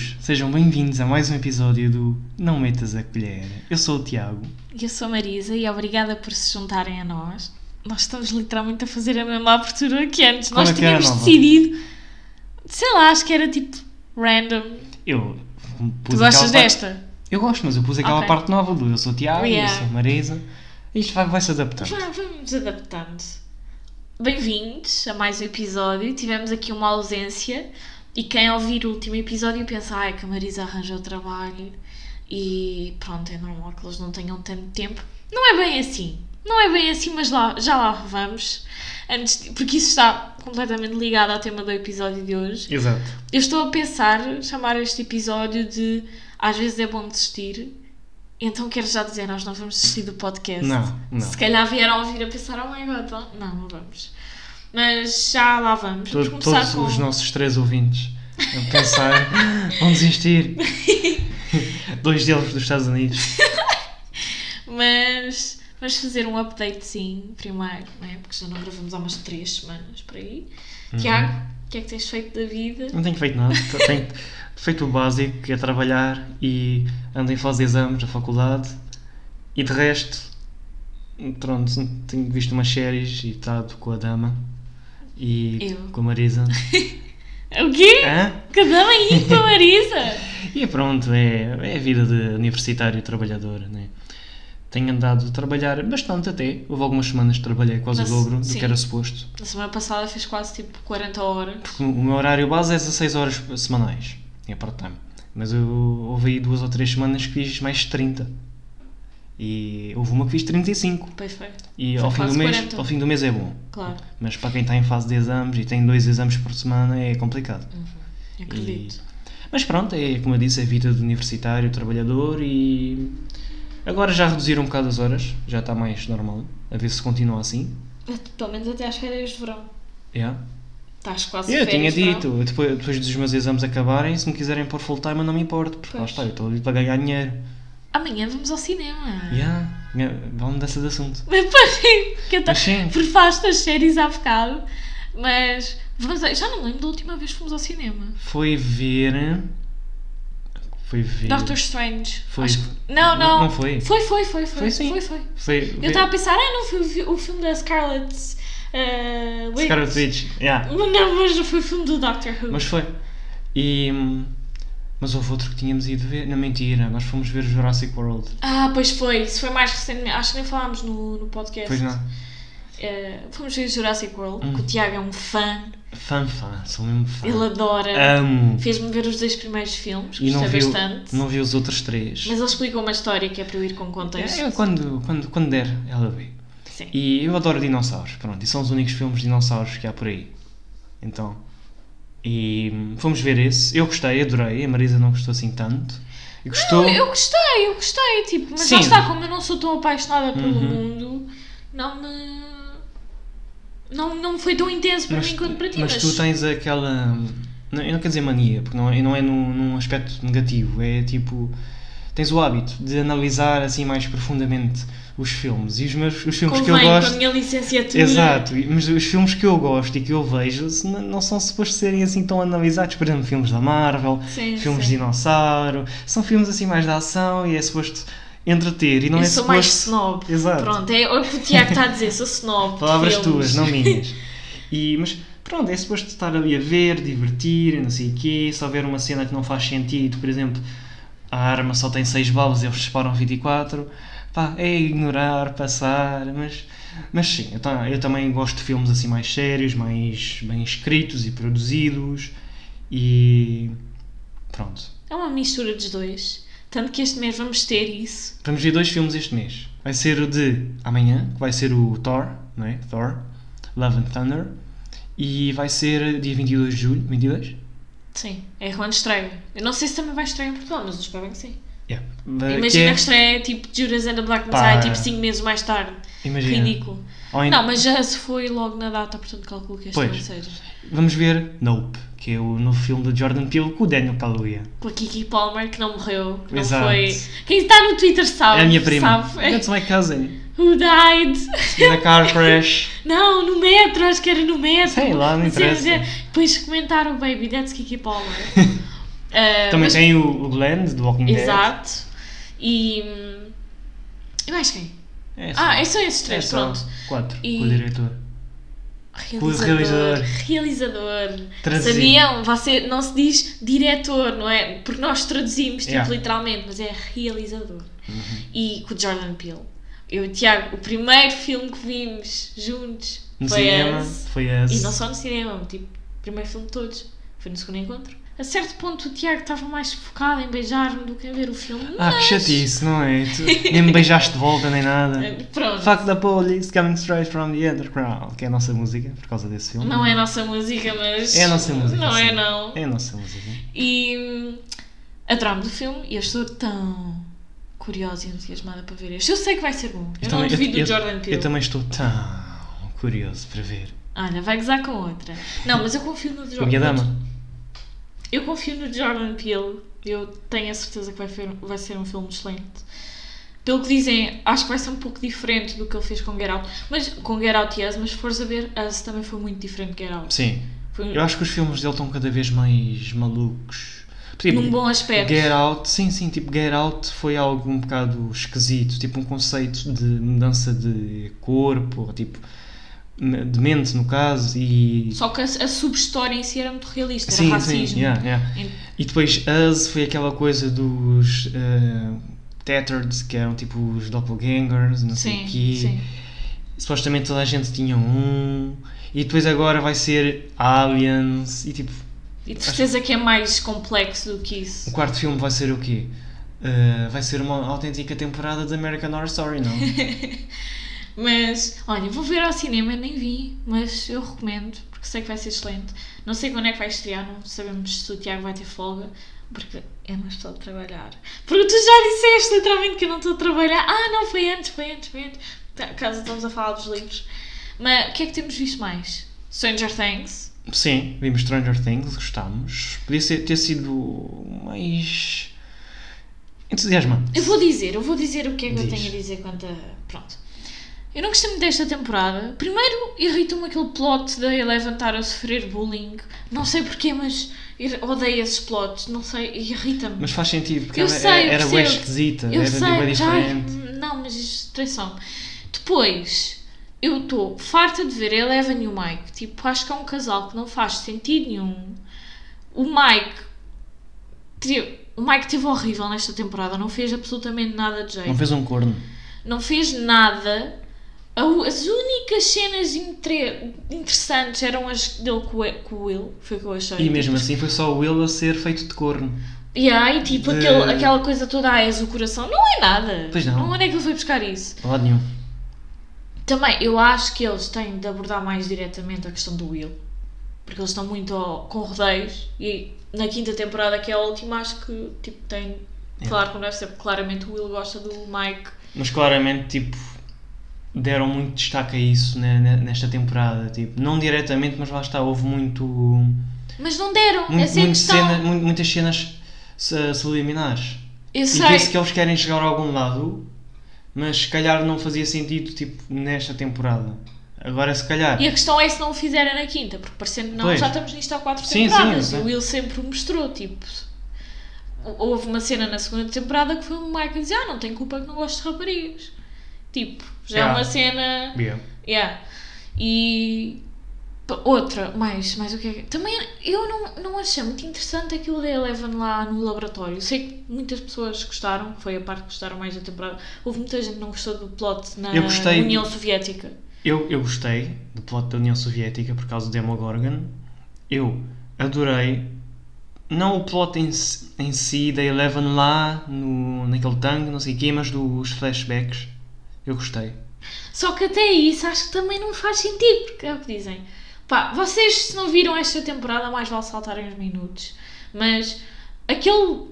todos, sejam bem-vindos a mais um episódio do Não Metas a Colher. Eu sou o Tiago. Eu sou a Marisa e obrigada por se juntarem a nós. Nós estamos literalmente a fazer a mesma abertura que antes. Qual nós é tínhamos decidido, sei lá, acho que era tipo random. Eu pus Tu gostas aquela desta? parte- Eu gosto, mas eu pus aquela Ok. parte nova do Eu sou o Tiago, Yeah. eu sou a Marisa. Isto vai, vai se adaptando. Vamos adaptando. Bem-vindos a mais um episódio. Tivemos aqui uma ausência e quem ouvir o último episódio pensa ai que a Marisa arranjou trabalho e pronto, é normal que eles não tenham tanto tempo. Não é bem assim. Não é bem assim, mas lá, já lá vamos. Antes de- porque isso está completamente ligado ao tema do episódio de hoje. Exato. Eu estou a pensar chamar este episódio de às vezes é bom desistir. Então quero já dizer, nós não vamos desistir do podcast. Não, não. Se calhar vieram ouvir a pensar, oh my god, não, não vamos. Mas já lá vamos. Vamos todos com. os nossos três ouvintes a pensar, vão desistir. Dois deles dos Estados Unidos. Mas vamos fazer um updatezinho primeiro, né? porque já não gravamos há umas três semanas por aí. Uhum. Tiago, o que é que tens feito da vida? Não tenho feito nada. Tenho feito o básico, que é trabalhar e ando em fase de exames da faculdade. E de resto, pronto, tenho visto umas séries e estado com a dama e Eu. com a Marisa. O quê? Hã? Cada manhã com a Marisa! E pronto, é, é a vida de universitário trabalhador, né? Tenho andado a trabalhar bastante até. Houve algumas semanas que trabalhei quase Mas, o dobro do sim. que era suposto. Na semana passada fez quase tipo 40 horas. Porque o meu horário base é 16 horas semanais. É part-time. Mas eu houve aí duas ou três semanas que fiz mais de 30. E houve uma que fiz 35. Pois foi. E Foi ao fim, do mês, 40. ao fim do mês é bom. Claro. Mas para quem está em fase de exames e tem dois exames por semana é complicado. Acredito. Mas pronto, é como eu disse, é a vida do universitário, trabalhador e agora já reduziram um bocado as horas, já está mais normal, a ver se continua assim. Pelo menos até às férias de verão. Yeah. Estás quase Eu tinha verão. dito, depois, depois dos meus exames acabarem, se me quiserem pôr full time eu não me importo, porque lá Pois. está, eu estou ali para ganhar dinheiro. Amanhã vamos ao cinema. Yeah. Vamos dessa de assunto. Mas parei, que eu sim. Faz das séries há bocado. Mas vamos já não lembro da última vez que fomos ao cinema. Foi ver. Foi ver. Doctor Strange. Foi- Acho Não, não. Não foi? Foi, foi, foi. Foi, Foi sim. Foi, foi. Foi Eu ver- estava a pensar, ah, não foi o fi- o filme da Scarlett. Uh, Witch. Scarlet Witch. Yeah. Mas Não, mas foi o filme do Doctor Who. Mas foi. E. hum, Mas houve outro que tínhamos ido ver. Não, mentira, nós fomos ver Jurassic World. Ah, pois foi. Isso foi mais recentemente. Acho que nem falámos no, no podcast. Pois não. Uh, fomos ver Jurassic World, Hum. que o Tiago é um fã. Fã, fã, sou mesmo fã. Ele adora. Amo. Fez-me ver os dois primeiros filmes, E não vi, bastante. não vi os outros três. Mas ele explicou uma história que é para eu ir com contexto. É, é quando, quando, quando der, ela vê. Sim. E eu adoro dinossauros, pronto, e são os únicos filmes de dinossauros que há por aí. Então, e fomos ver esse. Eu gostei, adorei. A Marisa não gostou assim tanto. Gostou. Eu gostei, eu gostei, tipo, mas Sim. lá está, como eu não sou tão apaixonada pelo Uhum. mundo, não me. Não, não foi tão intenso para mim quanto para ti. mas tu tens aquela. Não, eu não quero dizer mania, porque não é, não é num, num aspecto negativo, é tipo. Tens o hábito de analisar assim mais profundamente os filmes. E os meus os filmes que eu Convém gosto. com a minha licenciatura. Exato, mas os filmes que eu gosto e que eu vejo não são supostos serem assim tão analisados. Por exemplo, filmes da Marvel, Sim, filmes sim. de dinossauro, são filmes assim mais de ação e é suposto entreter e não eu é sou mais suposto. snob. Exato. Pronto, é o que o Tiago está a dizer, sou snob. Palavras tuas, não minhas. E, mas pronto, é suposto estar ali a ver, divertir, não sei o quê. Se houver uma cena que não faz sentido, por exemplo, a arma só tem 6 balas e eles disparam 24, pá, é ignorar, passar, mas, mas sim, eu, eu também gosto de filmes assim mais sérios, mais bem escritos e produzidos e pronto. É uma mistura dos dois. Tanto que este mês vamos ter isso. Vamos ver dois filmes este mês. Vai ser o de amanhã, que vai ser o Thor, não é? Thor, Love and Thunder. E vai ser dia 22 de julho. 22? Sim, é quando estreia. Eu não sei se também vai estrear em Portugal, mas eu espero bem que sim. Yeah. Imagina é- que estreia tipo Judas and the Black Pá. Messiah, tipo 5 meses mais tarde. Imagina. Ridículo. En- Não, mas já se foi logo na data, portanto calculo que este Pois. também seja. Vamos ver Nope, que é o novo filme de Jordan Peele com o Daniel Kaluuya. Com a Kiki Palmer, que não morreu. Que não Exato. foi. Quem está no Twitter sabe. É a minha prima. Sabe? That's my cousin. Who died? In a car crash. Não, no metro, acho que era no metro. Sei lá, não interessa. Depois comentaram, baby, that's Kiki Palmer. Uh, Também mas- tem o, Glenn, do Walking Dead. Exato. E. E mais quem? É Ah, é só esses três, é só pronto. Quatro, E- com o diretor. Realizador. realizador. Realizador. Traduzido. Sabiam? Você não se diz diretor, não é? Porque nós traduzimos, tipo, Yeah. literalmente, mas é realizador. Uhum. E com o Jordan Peele. Eu e o Tiago, o primeiro filme que vimos juntos No foi cinema, esse. foi esse. E não só no cinema, tipo, primeiro filme de todos. Foi no segundo encontro. A certo ponto o Tiago estava mais focado em beijar-me do que em ver o filme. Ah, que mas- chatice, não é? Tu nem me beijaste de volta nem nada. Pronto. Fuck the police coming straight from the underground. Que é a nossa música, por causa desse filme. Não é a nossa música, mas. É a nossa música. Não sim. é, não. É a nossa música. E hum, adorámos o filme e eu estou tão curiosa e entusiasmada para ver este. Eu sei que vai ser bom. Eu, não duvido eu, do Jordan Peele. eu também estou tão curioso para ver. Olha, vai gozar com outra. Não, mas eu confio no Jordan minha dama. Eu confio no Jordan Peele. Eu tenho a certeza que vai, fer- vai ser um filme excelente. Pelo que dizem, acho que vai ser um pouco diferente do que ele fez com Get Out. Mas com Get Out Yes, mas se fores a ver, Us também foi muito diferente de Get Out. Sim. Foi Eu acho que os filmes dele estão cada vez mais malucos. Tipo, num bom aspecto. Get Out, sim, sim, tipo, Get Out foi algo um bocado esquisito, tipo um conceito de mudança de corpo, tipo, de mente no caso, e... Só que a, a subhistória em si era muito realista, era sim, racismo. sim, yeah, yeah. Em- E depois Us foi aquela coisa dos uh, Tethards, que eram tipo os doppelgangers, não sei Sim, o quê. sim. Supostamente toda a gente tinha um, e depois agora vai ser Aliens, e tipo, E de certeza que é mais complexo do que o isso. quarto filme vai ser o quê? Uh, vai ser uma autêntica temporada de American Horror Story, não? Mas, olha, vou ver ao cinema, nem vi, mas eu recomendo, porque sei que vai ser excelente. Não sei quando é que vai estrear, não sabemos se o Tiago vai ter folga, porque eu não estou a trabalhar. Porque tu já disseste literalmente que eu não estou a trabalhar. Ah, não, foi antes, foi antes, foi antes. Tá, Caso estamos a falar dos livros. Mas o que é que temos visto mais? Stranger Things. Sim, vimos Stranger Things, gostámos. Podia ser, ter sido mais entusiasmante. Eu vou dizer, eu vou dizer o que é que eu Diz. tenho a dizer quanto a. Pronto. Eu não gostei muito desta temporada. Primeiro, irritou-me aquele plot da Eleven estar a sofrer bullying. Não sei porquê, mas odeio esses plots. Não sei, irrita-me. Mas faz sentido, porque Eu ela sei, era bem esquisita, Eu era sei, bem já- diferente. Não, mas isto traição. Depois, eu estou farta de ver a Eleven e o Mike. Tipo, acho que é um casal que não faz sentido nenhum. O Mike. O Mike teve horrível nesta temporada, não fez absolutamente nada de jeito Não fez um corno. não fez nada. As únicas cenas intre- interessantes eram as dele com o E- com Will, foi o que eu achei. E mesmo assim foi só o Will a ser feito de corno. E aí, tipo, De- aquele, aquela coisa toda, ah, és o coração, não é nada. Pois não. Onde é que ele foi buscar isso? Lado nenhum. Também, eu acho que eles têm de abordar mais diretamente a questão do Will. Porque eles estão muito ao- com rodeios e na quinta temporada, que é a última, acho que tipo, tem de falar como deve ser, porque claramente o Will gosta do Mike. Mas claramente, tipo, deram muito destaque a isso ne- ne- nesta temporada. Tipo, não diretamente, mas lá está, houve muito. Mas não deram, muito, essa é a questão. cena- mu- muitas cenas su- subliminares. Eu E sei. vê-se que eles querem chegar a algum lado, mas se calhar não fazia sentido, tipo, nesta temporada. Agora, se calhar. E a questão é se não o fizerem na quinta, porque parecendo que não, Pois. já estamos nisto há quatro Sim, temporadas. sim, e o. Will sempre mostrou, tipo. Houve uma cena na segunda temporada que foi o Mike a dizer: Ah, não tenho culpa que não gosto de raparigas. Tipo, já é Yeah. uma cena. Yeah. Yeah. E. Outra, mais, mais o que é que. Também eu não, não achei muito interessante aquilo da Eleven lá no laboratório. Sei que muitas pessoas gostaram, foi a parte que gostaram mais da temporada. Houve muita gente que não gostou do plot na gostei. União Soviética. Eu, eu gostei do plot da União Soviética por causa do Demogorgon. Eu adorei. Não o plot em, si- em si da Eleven lá, no, naquele tanque, não sei o quê, mas dos flashbacks. Eu gostei. Só que até isso acho que também não faz sentido, porque é o que dizem. Pá, vocês se não viram esta temporada, mais vale saltarem uns minutos. Mas aquele,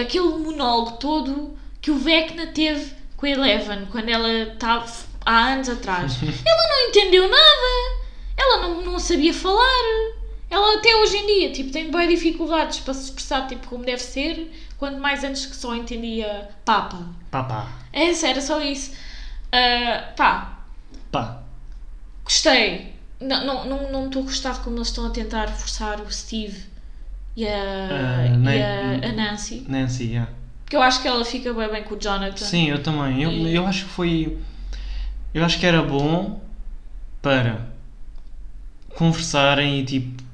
aquele monólogo todo que o Vecna teve com a Eleven quando ela estava há anos atrás, ela não entendeu nada. Ela não, não sabia falar. Ela até hoje em dia tipo, tem bem dificuldades para se expressar tipo, como deve ser, quando mais antes que só entendia Papa. Papá. É sério, era só isso. Ah, pá, Pá. gostei. Não estou não, não, não a gostar como eles estão a tentar forçar o Steve e a, Ah, e a, a Nancy. Nancy, yeah. Que eu acho que ela fica bem bem com o Jonathan. Sim, eu também. Eu, E- eu acho que foi. Eu acho que era bom para conversarem e tipo.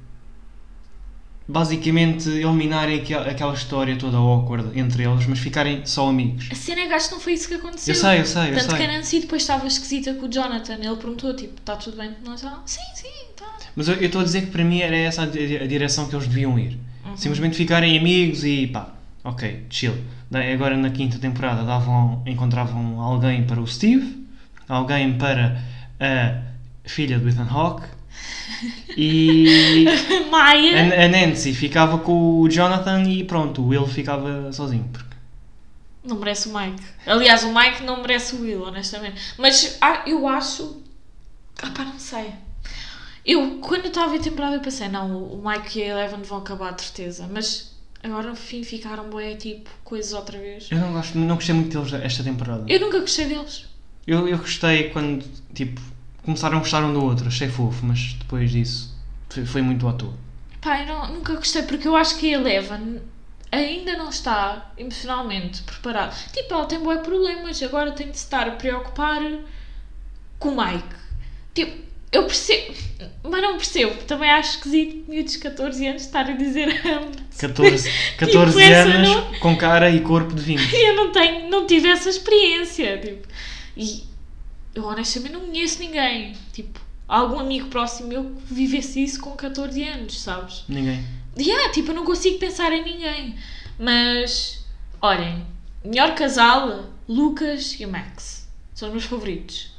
Basicamente eliminarem aquel- aquela história toda awkward entre eles, mas ficarem só amigos. A cena é que acho que não foi isso que aconteceu. Eu sei, eu sei, eu Tanto que sei. a Nancy depois estava esquisita com o Jonathan. Ele perguntou, tipo, está tudo bem com nós? Ela, sim, sim, tá. Mas eu eu estou a dizer que para mim era essa a, di- a direção que eles deviam ir. Uhum. Simplesmente ficarem amigos e pá, ok, chill. Da- Agora na quinta temporada davam, encontravam alguém para o Steve, alguém para a filha do Ethan Hawke e Maia. a, a Nancy ficava com o Jonathan e pronto, o Will ficava sozinho. Porque Não merece o Mike. Aliás, o Mike não merece o Will, honestamente. Mas ah, eu acho. Ah, pá, não sei. Eu, quando estava a ver a temporada, eu pensei, não, o Mike e a Eleven vão acabar de certeza. Mas agora no fim ficaram bué, tipo, coisas outra vez. eu não, gosto, não gostei muito deles esta temporada. Eu nunca gostei deles. Eu, eu gostei quando, tipo, começaram a gostar um do outro, achei fofo, mas depois disso foi, muito à toa. Pá, eu não- nunca gostei, porque eu acho que a Eleven ainda não está emocionalmente preparada. Tipo, ela tem bué problemas, agora tem de se estar a preocupar com o Mike. Tipo, eu percebo, mas não percebo. Também acho esquisito miúdos de 14 anos estar a dizer amo 14, 14 Tipo, anos não- com cara e corpo de 20. e eu não tenho, não tive essa experiência. Tipo, e eu honestamente não conheço ninguém. Tipo, algum amigo próximo meu que vivesse isso com 14 anos, sabes? Ninguém. Yeah, tipo, eu não consigo pensar em ninguém. Mas, olhem, melhor casal, Lucas e Max. São os meus favoritos.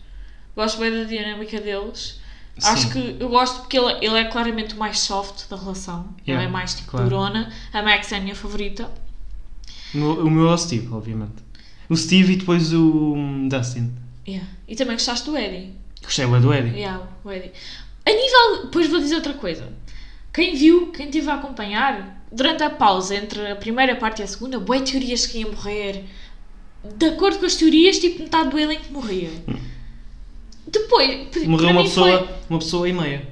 Gosto bem da dinâmica deles. Acho Sim. que eu gosto porque ele, ele é claramente o mais soft da relação. Yeah, ele é mais tipo claro. durona. A Max é a minha favorita. O meu, o meu é o Steve, obviamente. O Steve e depois o hum, Dustin. Yeah. E também gostaste do Eddie. Gostei bué do Eddie. Yeah, o Eddie. A nível. Depois vou dizer outra coisa. Quem viu, quem esteve a acompanhar, durante a pausa entre a primeira parte e a segunda, boé teorias que ia morrer. De acordo com as teorias, tipo, metade do elenco morria. Depois, p- Morreu uma pessoa, foi. uma pessoa e meia.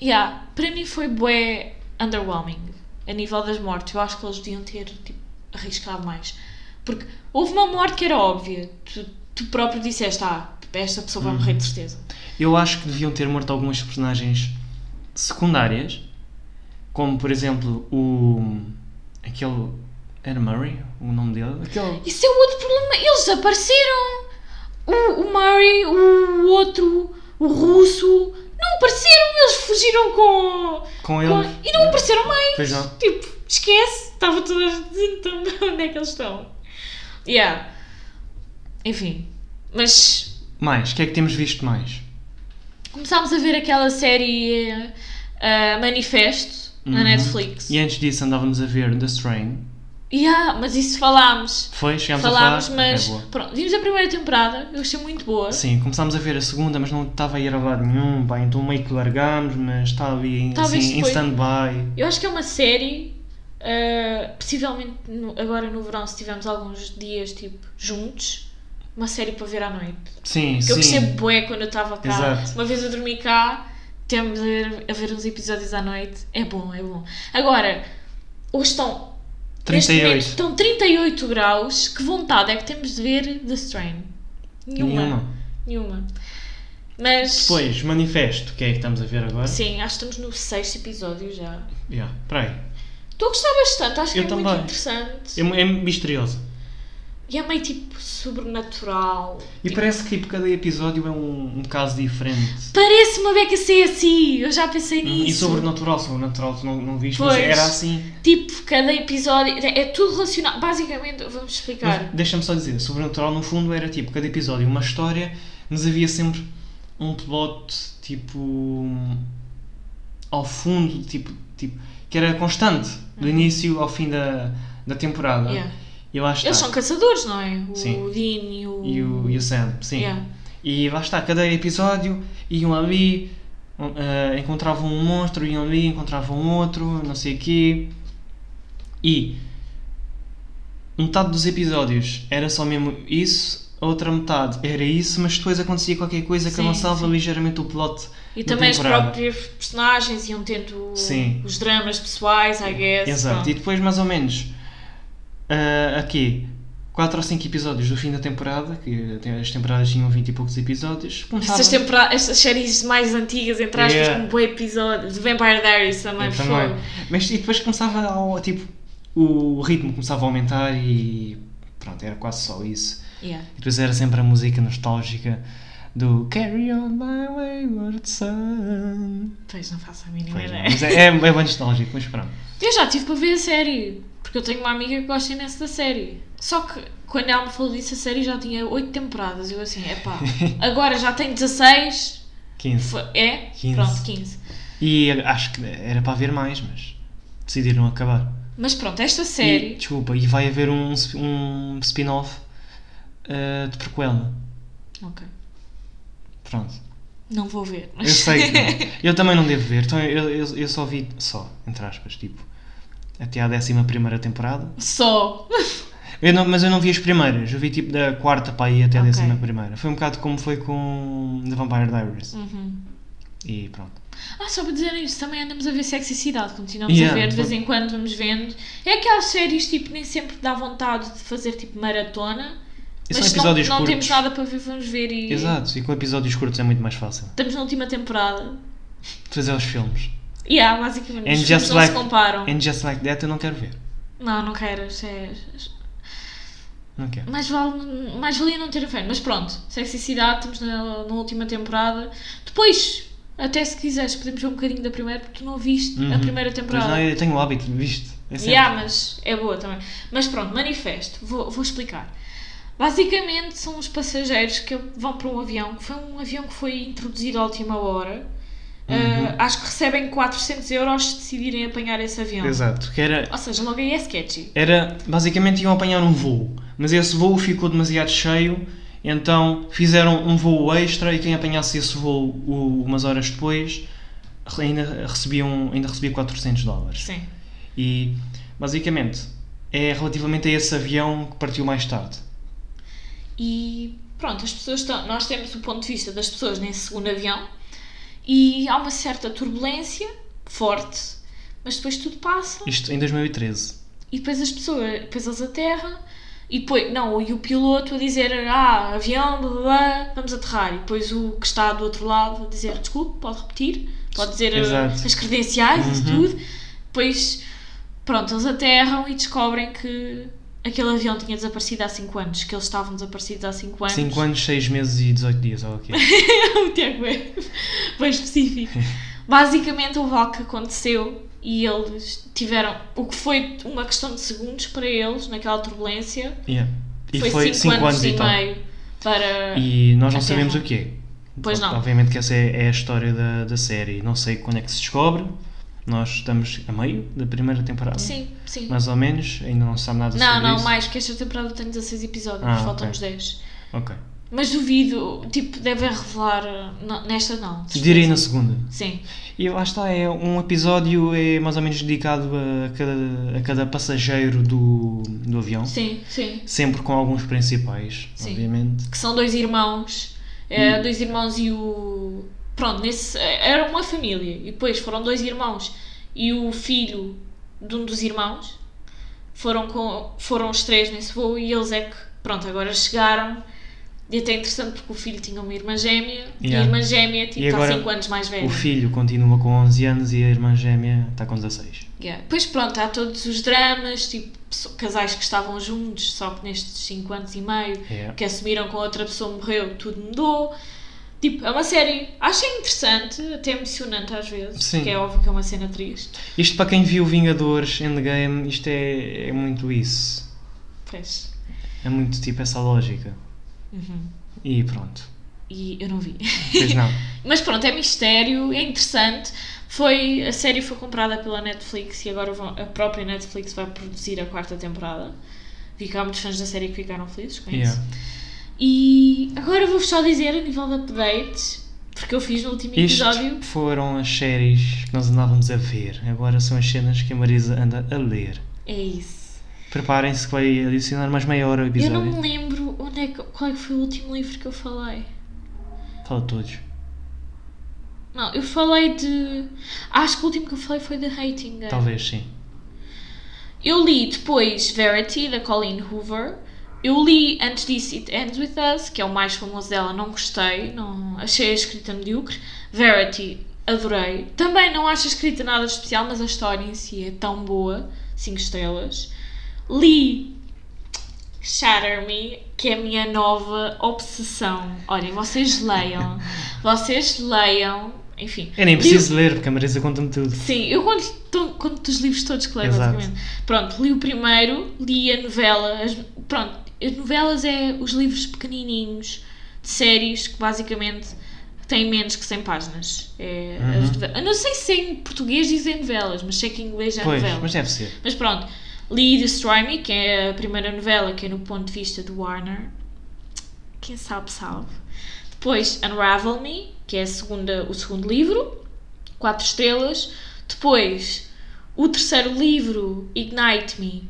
Yeah, para mim foi bué underwhelming a nível das mortes. Eu acho que eles deviam ter tipo, arriscado mais. Porque houve uma morte que era óbvia. Tu, tu próprio disseste, ah, esta pessoa vai morrer de certeza. Eu acho que deviam ter morto algumas personagens secundárias, como por exemplo o. aquele. Era Murray, o nome dele? Aquele. Isso é o outro problema. Eles apareceram. O, o Murray, o outro, o russo. Não apareceram. Eles fugiram com. Com ele. com- e não apareceram mais. Pois não. Tipo, esquece. Estava toda a gente então, onde é que eles estão. Yeah. Enfim. Mas Mais, o que é que temos visto mais? começámos a ver aquela série eh, Manifesto na Uhum. Netflix. E antes disso andávamos a ver The Strain. Yeah, mas isso falámos. Foi? Chegámos Falámos, a falar? mas É pronto, vimos a primeira temporada, eu achei muito boa. Sim, começámos a ver a segunda, mas não estava a ir a lado nenhum, pá, então meio que largámos, mas está ali Talvez assim, em stand-by. Eu acho que é uma série, uh, possivelmente no- agora no verão, se tivermos alguns dias tipo juntos, uma série para ver à noite. Sim, Que eu sim. percebo bué quando eu estava cá. Exato. Uma vez eu dormi cá, temos a ver, a ver uns episódios à noite. É bom, é bom. Agora, hoje estão. neste 38. momento Estão 38 graus. Que vontade é que temos de ver The Strain? Nenhuma. Nenhuma. Nenhuma. Mas. Depois, Manifesto, que é que estamos a ver agora? Sim, acho que estamos no sexto episódio já. Yeah, para aí. Estou a gostar bastante, acho que Eu é muito também. interessante. É, é misterioso. E é meio tipo sobrenatural. E parece que tipo, cada episódio é um, um caso diferente. Parece uma beca ser assim, eu já pensei nisso. Hum, E sobrenatural, sobrenatural tu não, não viste, mas Pois. era assim. Tipo, cada episódio. É, é tudo relacionado. Basicamente, vamos Mas explicar. Deixa-me só dizer, sobrenatural no fundo era tipo, cada episódio uma história, mas havia sempre um plot tipo ao fundo, tipo, tipo que era constante, do início ao fim da, da temporada. Uhum. Yeah. E lá está. Eles são caçadores, não é? O Sim. Dean e o. E o, e o Sam, sim. Yeah. E lá está, cada episódio iam ali, eh, encontravam um monstro, iam ali, encontravam outro, não sei o quê. E metade dos episódios era só mesmo isso, a outra metade era isso, mas depois acontecia qualquer coisa que Sim, avançava sim. ligeiramente o plot. E também temporada. próprias personagens iam tendo Sim. os dramas pessoais, I guess. Exato. E depois, mais ou menos, ah, aqui, 4 ou 5 episódios do fim da temporada, que as temporadas tinham 20 e poucos episódios. Essas, tempora- séries mais antigas, entre aspas, Yeah. com bom episódio. The Vampire Diaries também, Eu foi. também. Mas e depois começava ao, tipo, o ritmo começava a aumentar e pronto, era quase só isso. Yeah. E depois era sempre a música nostálgica do Carry on my wayward son. Pois não faço a mínima Pois, ideia. mas é, é, é bem nostálgico, mas pronto. Eu já tive para ver a série, porque eu tenho uma amiga que gosta imenso da série. Só que quando ela me falou disso, a série já tinha 8 temporadas. Eu assim, epá, agora já tem 16. 15. Foi- É? 15. Pronto, 15. E acho que era para haver mais, mas decidiram acabar. Mas pronto, esta E, série. desculpa, e vai haver um, um spin-off ah, de prequela. Ok. Pronto. Não vou ver. Eu sei que não. Eu também não devo ver. Então eu, eu, eu só vi, só, entre aspas, tipo, até à 11 primeira temporada. Só. Eu não, mas eu não vi as primeiras. Eu vi tipo da quarta para aí até a Ok. décima primeira. Foi um bocado como foi com The Vampire Diaries. Uhum. E pronto. Ah, só para dizer isto, também andamos a ver Sexicidade, continuamos Yeah. a ver, de vez em quando vamos vendo. É aquelas séries, tipo, nem sempre dá vontade de fazer, tipo, maratona. E são mas se não, episódios não curtos. temos nada para ver, vamos ver e... Exato. E com episódios curtos é muito mais fácil. Estamos na última temporada. Fazer os filmes. E há, basicamente, And os just filmes não like- se comparam. And Just Like That eu não quero ver. Não, não quero. É... Não quero. Mais, vale, mais valia não ter a fé. Mas pronto, Sexicidade, estamos na, na última temporada. Depois, até se quiseres, podemos ver um bocadinho da primeira, porque tu não viste a Uhum. primeira Pois temporada. não, eu tenho o hábito, viste? É sempre. Yeah, mas é boa também. Mas pronto, manifesto. Vou, vou explicar. Basicamente são os passageiros que vão para um avião, que foi um avião que foi introduzido à última hora. Uhum. Uh, acho que recebem 400 euros se decidirem apanhar esse avião. Exato. Que era, Ou seja, logo aí é sketchy. era. Basicamente iam apanhar um voo. Mas esse voo ficou demasiado cheio. Então fizeram um voo extra e quem apanhasse esse voo o- umas horas depois ainda, recebiam, ainda recebia 400 dólares. Sim. E basicamente é relativamente a esse avião que partiu mais tarde. E pronto, as pessoas estão. Nós temos o ponto de vista das pessoas nesse segundo avião e há uma certa turbulência forte, mas depois tudo passa Isto em 2013. e depois as pessoas, depois eles aterram e depois, não, e o piloto a dizer ah, avião, blá, blá, blá, vamos aterrar e depois o que está do outro lado a dizer desculpe, pode repetir, pode dizer uh, Exato. as credenciais, isso Uhum. tudo. Depois, pronto, eles aterram e descobrem que aquele avião tinha desaparecido há 5 anos, que eles estavam desaparecidos há 5 anos. 5 anos, 6 meses e 18 dias, ou o quê? o Tiago é bem específico. Basicamente houve algo que aconteceu e eles tiveram o que foi uma questão de segundos para eles naquela turbulência. Yeah. E foi foi 5 5 anos, e tal. meio para. E nós não sabemos o quê. Pois não. Obviamente que essa é, é a história da, da série. Não sei quando é que se descobre. Nós estamos a meio da primeira temporada. Sim, sim. Mais ou menos. Ainda não se sabe nada não, sobre não, isso. mais, porque esta temporada tem 16 episódios, Ah, faltam-nos ok. 10. Ok. Mas duvido, tipo, devem revelar. não, nesta não. Direi na segunda. Sim, E lá está, é um episódio é mais ou menos dedicado a cada, a cada passageiro do, do avião. sim, sim. Sempre com alguns principais, Sim. obviamente. que são dois irmãos, eh, dois irmãos e o. Pronto, nesse, era uma família, e depois foram dois irmãos e o filho de um dos irmãos foram, com, foram os três nesse voo e eles é que, pronto, agora chegaram. E até é interessante porque o filho tinha uma irmã gêmea e a Yeah. irmã gêmea tipo, está agora 5 anos mais velha. O filho continua com 11 anos e a irmã gêmea está com 16. Yeah. Depois pronto, há todos os dramas, tipo casais que estavam juntos, só que nestes 5 anos e meio Yeah. que assumiram que a outra pessoa morreu, tudo mudou. Tipo, é uma série, achei interessante, até emocionante às vezes, Sim. porque é óbvio que é uma cena triste. Isto para quem viu Vingadores Endgame, isto é, é muito isso. Pois. É muito tipo essa lógica. Uhum. E pronto. E eu não vi. Pois não. Mas pronto, é mistério, é interessante. Foi, a série foi comprada pela Netflix e agora vão- a própria Netflix vai produzir a quarta temporada. Vi que há muitos fãs da série que ficaram felizes com isso. Yeah. E agora vou-vos só dizer a nível de updates, porque eu fiz no último episódio. Isto foram as séries que nós andávamos a ver. Agora são as cenas que a Marisa anda a ler. É isso. Preparem-se que vai adicionar mais meia hora o Eu episódio. não me lembro onde é que, qual é que foi o último livro que eu falei. Fala todos. Não, eu falei de. Acho que o último que eu falei foi de Hating. Talvez, sim. Eu li depois Verity, da Colleen Hoover. Eu li antes disso It Ends With Us, que é o mais famoso dela, não gostei, não, achei a escrita medíocre. Verity, adorei. Também não acho a escrita nada especial, mas a história em si é tão boa, 5 estrelas. Li Shatter Me, que é a minha nova obsessão. Olhem, vocês leiam, vocês leiam, enfim. Eu nem Li preciso ler, porque a Marisa conta-me tudo. Sim, eu conto, to- conto os livros todos que leio, Exato. basicamente. Pronto, li o primeiro, li a novela. As, pronto, as novelas é os livros pequenininhos de séries que basicamente têm menos que 100 páginas. É, Uhum. as não sei se em português dizem novelas, mas sei que em inglês é Pois, novela. mas deve ser. Mas pronto, li Destroy Me, que é a primeira novela, que é no ponto de vista do Warner. Quem sabe, sabe. Depois, Unravel Me, que é a segunda, o segundo livro, quatro estrelas. Depois, o terceiro livro, Ignite Me,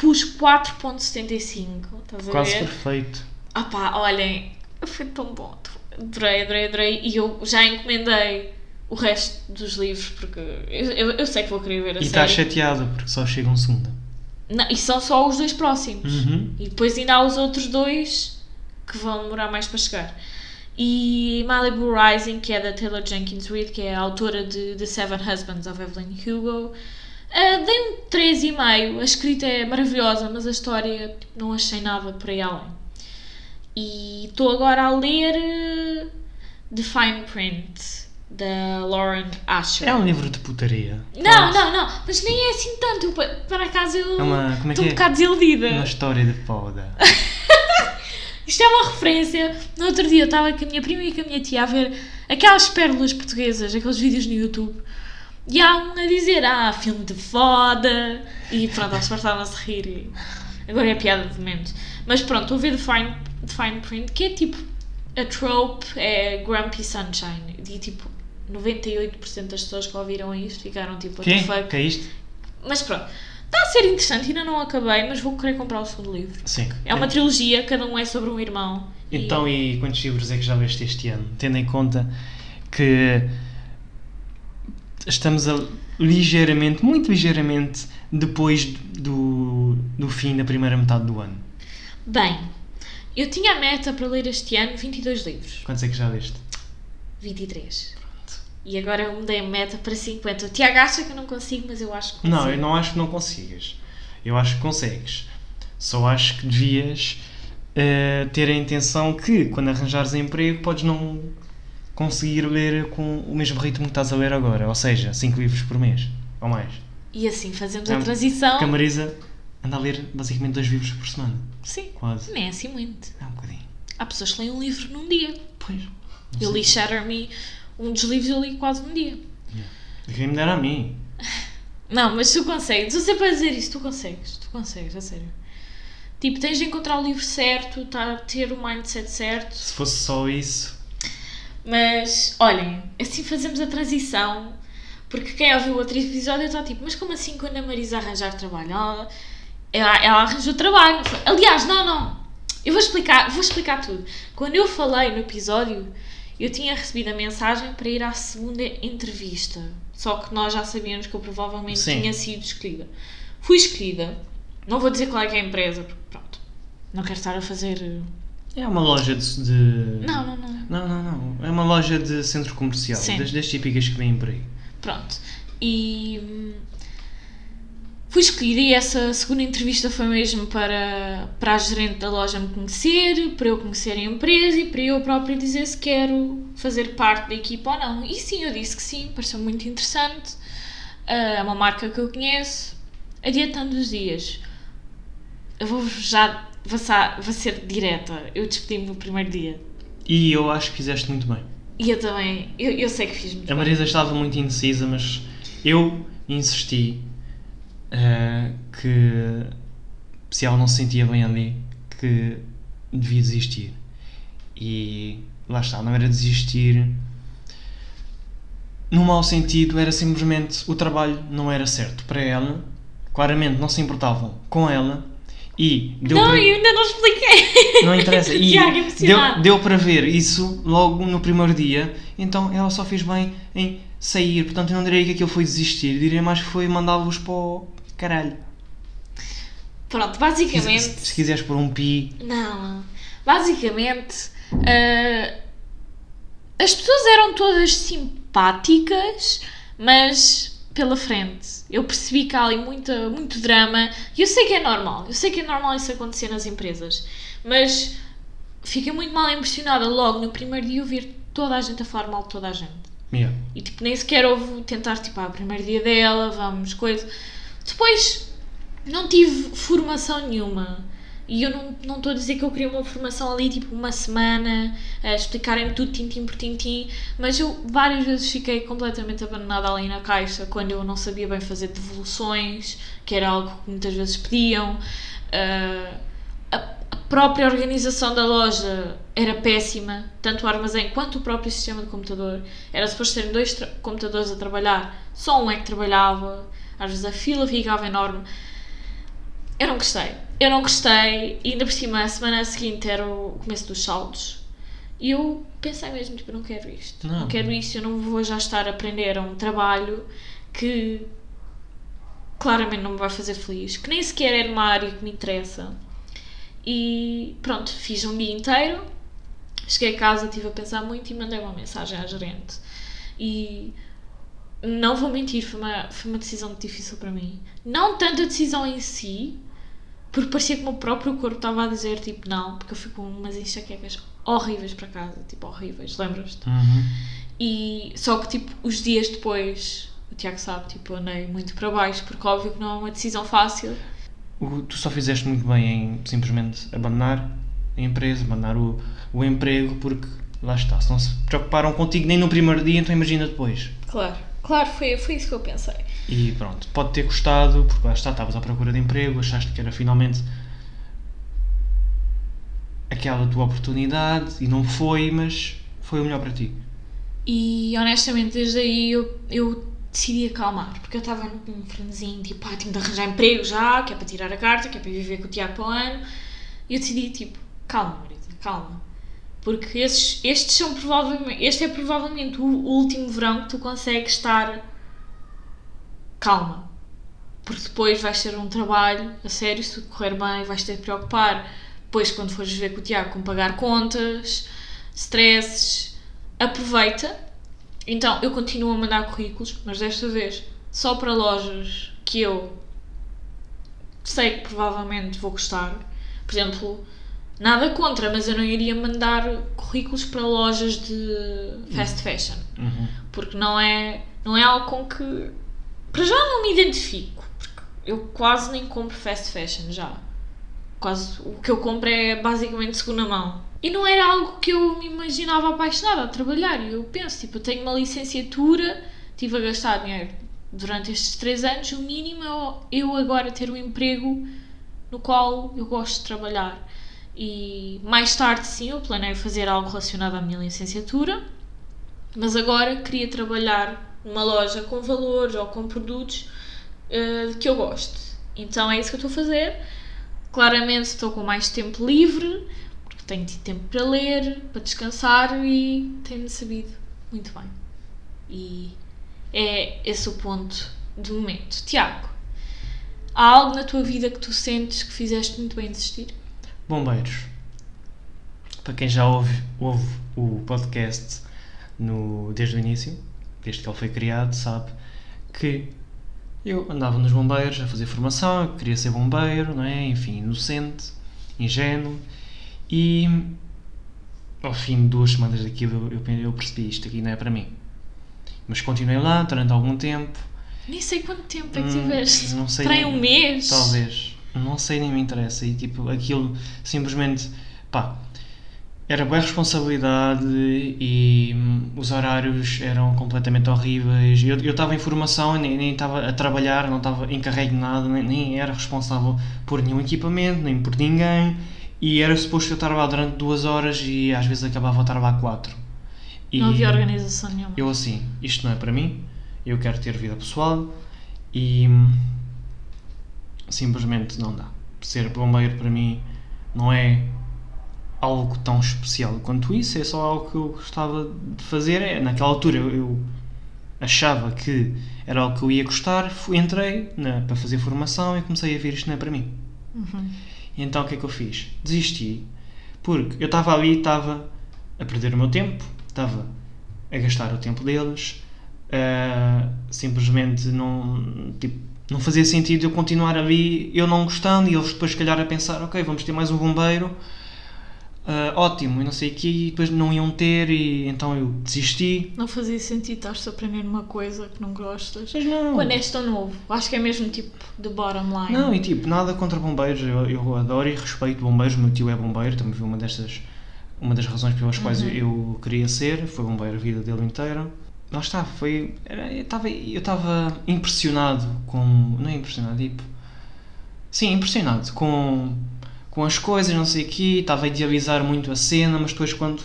pus 4.75. Estás a Quase ver? perfeito. Ah pá, olhem, foi tão bom. Adorei, adorei, adorei. E eu já encomendei o resto dos livros, porque eu, eu, eu sei que vou querer ver a E está série. chateado, porque só chega um segundo. Não, e são só os dois próximos. Uhum. E depois ainda há os outros dois que vão demorar mais para chegar. E Malibu Rising, que é da Taylor Jenkins Reid, que é a autora de The Seven Husbands of Evelyn Hugo. Ah, dei um 3,5. A escrita é maravilhosa, mas a história tipo, não achei nada por aí além. E estou agora a ler eh, The Fine Print, da Lauren Asher. É um livro de putaria. Não, não, não, mas nem é assim tanto. Eu, por acaso eu É é estou que um é? bocado desiludida. Uma história de poda. Isto é uma referência. No outro dia eu estava com a minha prima e com a minha tia a ver aquelas pérolas portuguesas, aqueles vídeos no YouTube. E há um a dizer, ah, filme de foda. E pronto, eles fartavam-se de rir. E... Agora é piada de momento. Mas pronto, a ver The Fine, The Fine Print, que é tipo. A trope é Grumpy Sunshine. E tipo, 98% das pessoas que ouviram isto ficaram tipo, what the fuck. Que é isto? Mas pronto, está a ser interessante, ainda não acabei, mas vou querer comprar o segundo livro. Sim. É uma trilogia, cada um é sobre um irmão. E- Então, e quantos livros é que já leste este ano? Tendo em conta que estamos a, ligeiramente, muito ligeiramente, depois do, do fim da primeira metade do ano. Bem, eu tinha a meta para ler este ano 22 livros. Quantos é que já leste? 23. E agora eu mudei a meta para 50. O Tiago acha que eu não consigo, mas eu acho que consigo. Não, eu não acho que não consigas. Eu acho que consegues. Só acho que devias eh, ter a intenção que, quando arranjares emprego, podes não conseguir ler com o mesmo ritmo que estás a ler agora. Ou seja, 5 livros por mês. Ou mais. E assim fazemos a transição. Porque a Marisa anda a ler basicamente 2 livros por semana. Sim, Quase. nem é assim muito. É um bocadinho. Há pessoas que leem um livro num dia. Pois. Eu li Shatter Me, um dos livros eu li quase num dia. Queria me dar a mim. Não, mas tu consegues. Eu sei para dizer isso, tu consegues. Tu consegues, a sério. Tipo, tens de encontrar o livro certo, tá, ter o mindset certo. Se fosse só isso. Mas, olhem, assim fazemos a transição. Porque quem ouviu o outro episódio está tipo, mas como assim quando a Marisa arranjar trabalho? Ela, ela, ela arranjou trabalho. Aliás, não, não. Eu vou explicar, vou explicar tudo. Quando eu falei no episódio, eu tinha recebido a mensagem para ir à segunda entrevista. Só que nós já sabíamos que eu provavelmente Sim. tinha sido escolhida. Fui escolhida. Não vou dizer qual é que é a empresa, porque pronto. Não quero estar a fazer. É uma loja de. de... Não, não, não. Não, não, não. É uma loja de centro comercial. Sim. Das, das típicas que vêm por aí. Pronto. E hum, fui escolhida e essa segunda entrevista foi mesmo para, para a gerente da loja me conhecer, para eu conhecer a empresa e para eu própria dizer se quero fazer parte da equipa ou não. E sim, eu disse que sim, pareceu muito interessante. Ah, É uma marca que eu conheço. Adiantando os dias, eu vou já vou, vou ser direta. Eu despedi-me no primeiro dia. E eu acho que fizeste muito bem. E eu também, eu, eu sei que fiz muito A bem. Marisa estava muito indecisa, mas eu insisti eh, que se ela não se sentia bem ali, que devia desistir. E lá está, não era desistir no mau sentido, era simplesmente o trabalho não era certo para ela claramente não se importavam com ela e deu Não, para... eu ainda não expliquei. Não interessa. E Tiago, deu, emocionado. deu para ver isso logo no primeiro dia. Então ela só fez bem em sair. Portanto, eu não diria que aquilo foi desistir. Diria mais que foi mandá-los para o caralho. Pronto, basicamente. se, se quiseres pôr um pi. Não, basicamente ah, as pessoas eram todas simpáticas, mas pela frente. Eu percebi que há ali muita, muito drama e eu sei que é normal, eu sei que é normal isso acontecer nas empresas, mas fiquei muito mal impressionada logo no primeiro dia ouvir toda a gente a falar mal de toda a gente. Yeah. E tipo, nem sequer houve tentar, tipo, ah, primeiro dia dela, vamos, coisa. Depois, não tive formação nenhuma. E eu não não estou a dizer que eu queria uma formação ali, tipo, uma semana, a explicarem tudo tintim por tintim, mas eu várias vezes fiquei completamente abandonada ali na caixa quando eu não sabia bem fazer devoluções, que era algo que muitas vezes pediam. Ah, a, a própria organização da loja era péssima, tanto o armazém quanto o próprio sistema de computador. Era suposto terem dois computadores a trabalhar, só um é que trabalhava, às vezes a fila ficava enorme. Eu não gostei. Eu não gostei, e ainda por cima, a semana seguinte era o começo dos saldos. E eu pensei mesmo, tipo, não quero isto. Não. não quero isto, eu não vou já estar a aprender a um trabalho que claramente não me vai fazer feliz, que nem sequer é numa área que me interessa. E pronto, fiz um dia inteiro, cheguei a casa, estive a pensar muito e mandei uma mensagem à gerente. E não vou mentir, foi uma, foi uma decisão difícil para mim. Não tanto a decisão em si, porque parecia que o meu próprio corpo estava a dizer tipo não, porque eu fui com umas enxaquecas horríveis para casa, tipo horríveis, lembras-te? Uhum. E só que tipo os dias depois, o Tiago sabe, tipo, eu andei muito para baixo, porque óbvio que não é uma decisão fácil. O- Tu só fizeste muito bem em simplesmente abandonar a empresa, abandonar o, o emprego, porque lá está. Se não se preocuparam contigo nem no primeiro dia, então imagina depois. Claro, claro, foi, foi isso que eu pensei. E pronto, pode ter custado, porque lá está, estavas à procura de emprego, achaste que era finalmente aquela tua oportunidade e não foi, mas foi o melhor para ti. E honestamente, desde aí eu, eu decidi acalmar, porque eu estava num franzinho, tipo, ah, tenho de arranjar emprego já, que é para tirar a carta, que é para viver com o Tiago para o ano. E eu decidi, tipo, calma, Marisa, calma. Porque esses, estes são provavelmente, este é provavelmente o último verão que tu consegues estar calma. Porque depois vais ter um trabalho, a sério, se tudo correr bem, vais ter de preocupar. Depois, quando fores ver com o Tiago, com pagar contas, stresses, aproveita. Então, eu continuo a mandar currículos, mas desta vez só para lojas que eu sei que provavelmente vou gostar. Por exemplo, nada contra, mas eu não iria mandar currículos para lojas de fast fashion Uhum. porque não é, não é algo com que para já não me identifico, porque eu quase nem compro fast fashion já. Quase o que eu compro é basicamente segunda mão. E não era algo que eu me imaginava apaixonada a trabalhar. E eu penso, tipo, eu tenho uma licenciatura, estive a gastar dinheiro durante estes três anos, o mínimo é eu agora ter um emprego no qual eu gosto de trabalhar. E mais tarde, sim, eu planei fazer algo relacionado à minha licenciatura, mas agora queria trabalhar numa loja com valores ou com produtos eh, que eu gosto. Então é isso que eu estou a fazer. Claramente estou com mais tempo livre, porque tenho tido tempo para ler, para descansar e tenho-me sabido muito bem. E é esse o ponto do momento. Tiago, há algo na tua vida que tu sentes que fizeste muito bem desistir? Bombeiros. Para quem já ouve, ouve o podcast no, desde o início, desde que ele foi criado, sabe que eu andava nos bombeiros a fazer formação, queria ser bombeiro, não é? Enfim, inocente, ingênuo, e ao fim de duas semanas daquilo eu, eu, percebi isto aqui não é para mim. Mas continuei lá durante algum tempo. Nem sei quanto tempo é que Hum, tiveste. não sei Para nem- um mês? Talvez. Não sei, nem me interessa. E tipo, aquilo simplesmente. pá. Era boa responsabilidade e hum, os horários eram completamente horríveis. Eu estava em formação, nem nem estava a trabalhar, não estava encarregue de nada, nem, nem era responsável por nenhum equipamento, nem por ninguém. E era suposto eu estar lá durante duas horas e às vezes acabava a estar lá quatro. E Não havia organização nenhuma. eu assim, isto não é para mim, eu quero ter vida pessoal e hum, simplesmente não dá. Ser bombeiro para mim não é algo tão especial quanto isso, é só algo que eu gostava de fazer. É, naquela altura eu, achava que era algo que eu ia gostar, entrei na, para fazer formação e comecei a ver isto não é para mim. E então o que é que eu fiz? Desisti, porque eu estava ali, estava a perder o meu tempo, estava a gastar o tempo deles, ah, simplesmente não, tipo, não fazia sentido eu continuar ali, eu não gostando, e eles depois, se calhar, a pensar: ok, vamos ter mais um bombeiro, ah, ótimo, e não sei o quê, e depois não iam ter, e então eu desisti. Não fazia sentido estás a aprender uma coisa que não gostas. Mas não. Quando és tão novo. Acho que é mesmo tipo the bottom line. Não, e tipo, nada contra bombeiros, eu, eu adoro e respeito bombeiros, o meu tio é bombeiro, também foi uma destas, uma das razões pelas quais eu, eu queria ser, foi bombeiro a vida dele inteira. Lá está, foi, era- eu estava eu estava impressionado com, não é impressionado, tipo, sim, impressionado com, com as coisas, não sei o quê, estava a idealizar muito a cena, mas depois quando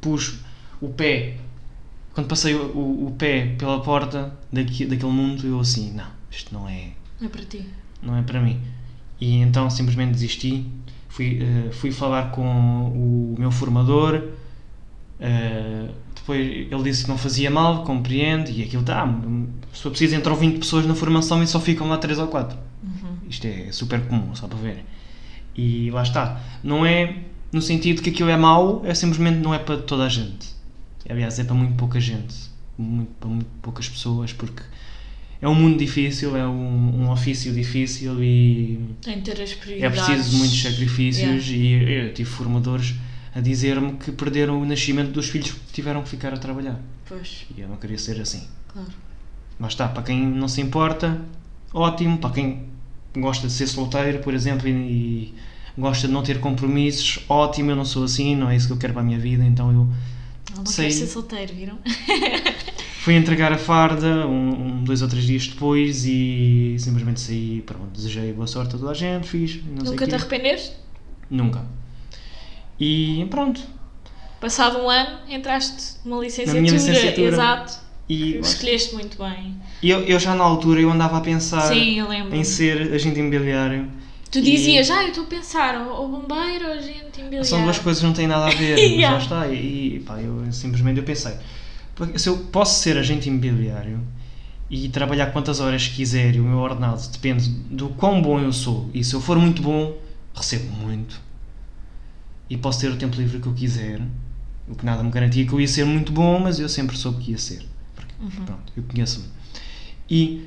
pus o pé, quando passei o, o, o pé pela porta daqui, daquele mundo, eu assim, não, isto não é, É para ti. não é para mim. E então simplesmente desisti. Fui, eh, fui falar com o meu formador. eh, depois ele disse que não fazia mal, compreende. E aquilo está. Se for preciso, entram 20 pessoas na formação e só ficam lá 3 ou 4. Isto é super comum, só para ver. E lá está. Não é no sentido que aquilo é mau, é simplesmente não é para toda a gente. Aliás, é para muito pouca gente. Muito, para muito poucas pessoas, porque é um mundo difícil, é um, um ofício difícil e Tem ter as é preciso de muitos sacrifícios. E eu tive formadores a dizer-me que perderam o nascimento dos filhos porque tiveram que ficar a trabalhar. Pois, E eu não queria ser assim. claro. Mas está, para quem não se importa, ótimo. Para quem gosta de ser solteiro, por exemplo, e, gosta de não ter compromissos, ótimo. Eu não sou assim, não é isso que eu quero para a minha vida, então eu não Sei. quer ser solteiro, viram? fui entregar a farda um, um, dois ou três dias depois e simplesmente saí, pronto, desejei boa sorte a toda a gente, fiz, Nunca te arrependeste? Nunca. E pronto. Passado um ano, entraste numa licenciatura. licenciatura. Exato. E Escolheste muito bem. Eu, eu já na altura eu andava a pensar Sim, em ser agente imobiliário. Tu E- dizias, ah, eu estou a pensar, ou bombeiro ou agente imobiliário. São duas coisas que não têm nada a ver, mas Yeah. lá está. E pá, eu simplesmente eu pensei, "Pá, se eu posso ser agente imobiliário e trabalhar quantas horas quiser e o meu ordenado depende do quão bom eu sou, e se eu for muito bom, recebo muito. E posso ter o tempo livre que eu quiser, o que nada me garantia que eu ia ser muito bom, mas eu sempre soube que ia ser. Porque, pronto, eu conheço-me. E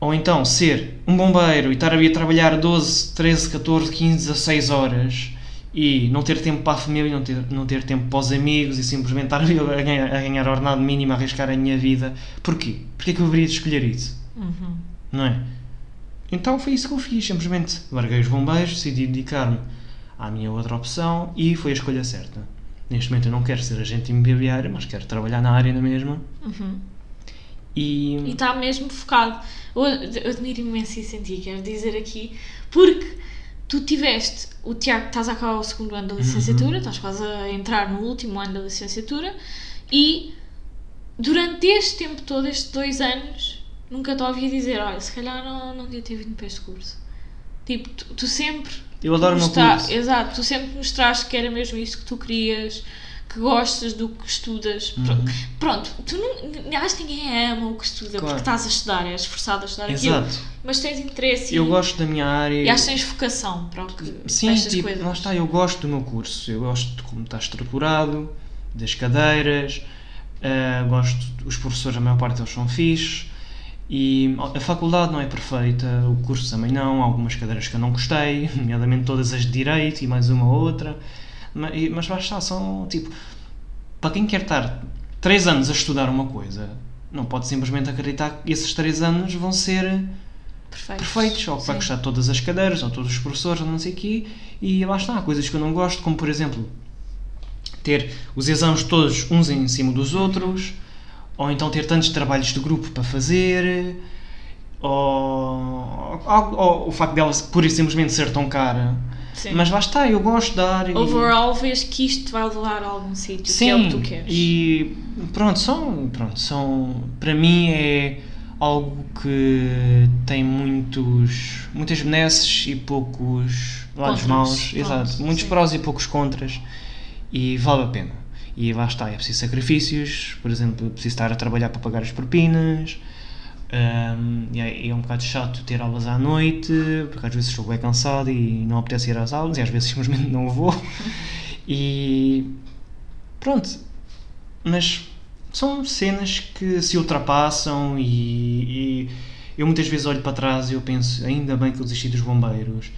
ou então ser um bombeiro e estar a trabalhar 12, 13, 14, 15, 16 horas e não ter tempo para a família, não ter, não ter tempo para os amigos e simplesmente estar a ganhar, a ganhar ordenado mínimo, a arriscar a minha vida. Porquê? Porquê que eu deveria de escolher isso? Uhum. Não é? Então foi isso que eu fiz, simplesmente larguei os bombeiros, decidi dedicar-me à minha outra opção e foi a escolha certa. Neste momento eu não quero ser agente imobiliário, mas quero trabalhar na área na mesma. Uhum. E, está mesmo focado. Eu, admiro imenso isso em ti, quero dizer aqui, porque tu tiveste, o Tiago, estás a acabar o segundo ano da licenciatura, estás quase a entrar no último ano da licenciatura, e durante este tempo todo, estes dois anos, nunca te ouvi dizer: olha, se calhar não, não devia ter vindo para este curso. Tipo, tu, tu sempre. eu adoro o meu mostra- curso. Exato, tu sempre mostraste que era mesmo isto que tu querias, que gostas do que estudas. Uhum. Pronto, tu não, acho que ninguém ama o que estuda Claro. porque estás a estudar, és esforçado a estudar aquilo, Exato. mas tens interesse Eu e, gosto da minha área. e acho que tens vocação para, o que, Sim, tipo, coisas. lá está, eu gosto do meu curso, eu gosto de como está estruturado, das cadeiras, ah, gosto, os professores, a maior parte deles são fixes, e a faculdade não é perfeita, o curso também não, há algumas cadeiras que eu não gostei, nomeadamente todas as de Direito e mais uma ou outra, mas, lá está, são, tipo, para quem quer estar 3 anos a estudar uma coisa, não pode simplesmente acreditar que esses 3 anos vão ser Perfeitos. perfeitos, ou que vai de todas as cadeiras, ou todos os professores, ou não sei o quê, e lá está, coisas que eu não gosto, como por exemplo, ter os exames todos uns em cima dos outros, ou então ter tantos trabalhos de grupo para fazer, ou, ou- ou o facto dela pura e simplesmente ser tão cara. Sim. Mas lá está, eu gosto de dar. e- Overall, vês que isto vai levar a algum sítio, Sim, que é o que tu queres. e pronto, são, pronto, são, para mim é algo que tem muitos, muitas benesses e poucos lados maus. Exato. Muitos sim. prós e poucos contras. E vale a pena. E lá está, é preciso sacrifícios, por exemplo, é preciso estar a trabalhar para pagar as propinas. E é, é um bocado chato ter aulas à noite, porque às vezes estou bem cansado e não apetece ir às aulas, e às vezes simplesmente não vou. E pronto, mas são cenas que se ultrapassam e, e eu muitas vezes olho para trás e eu penso, ainda bem que eu desisti dos bombeiros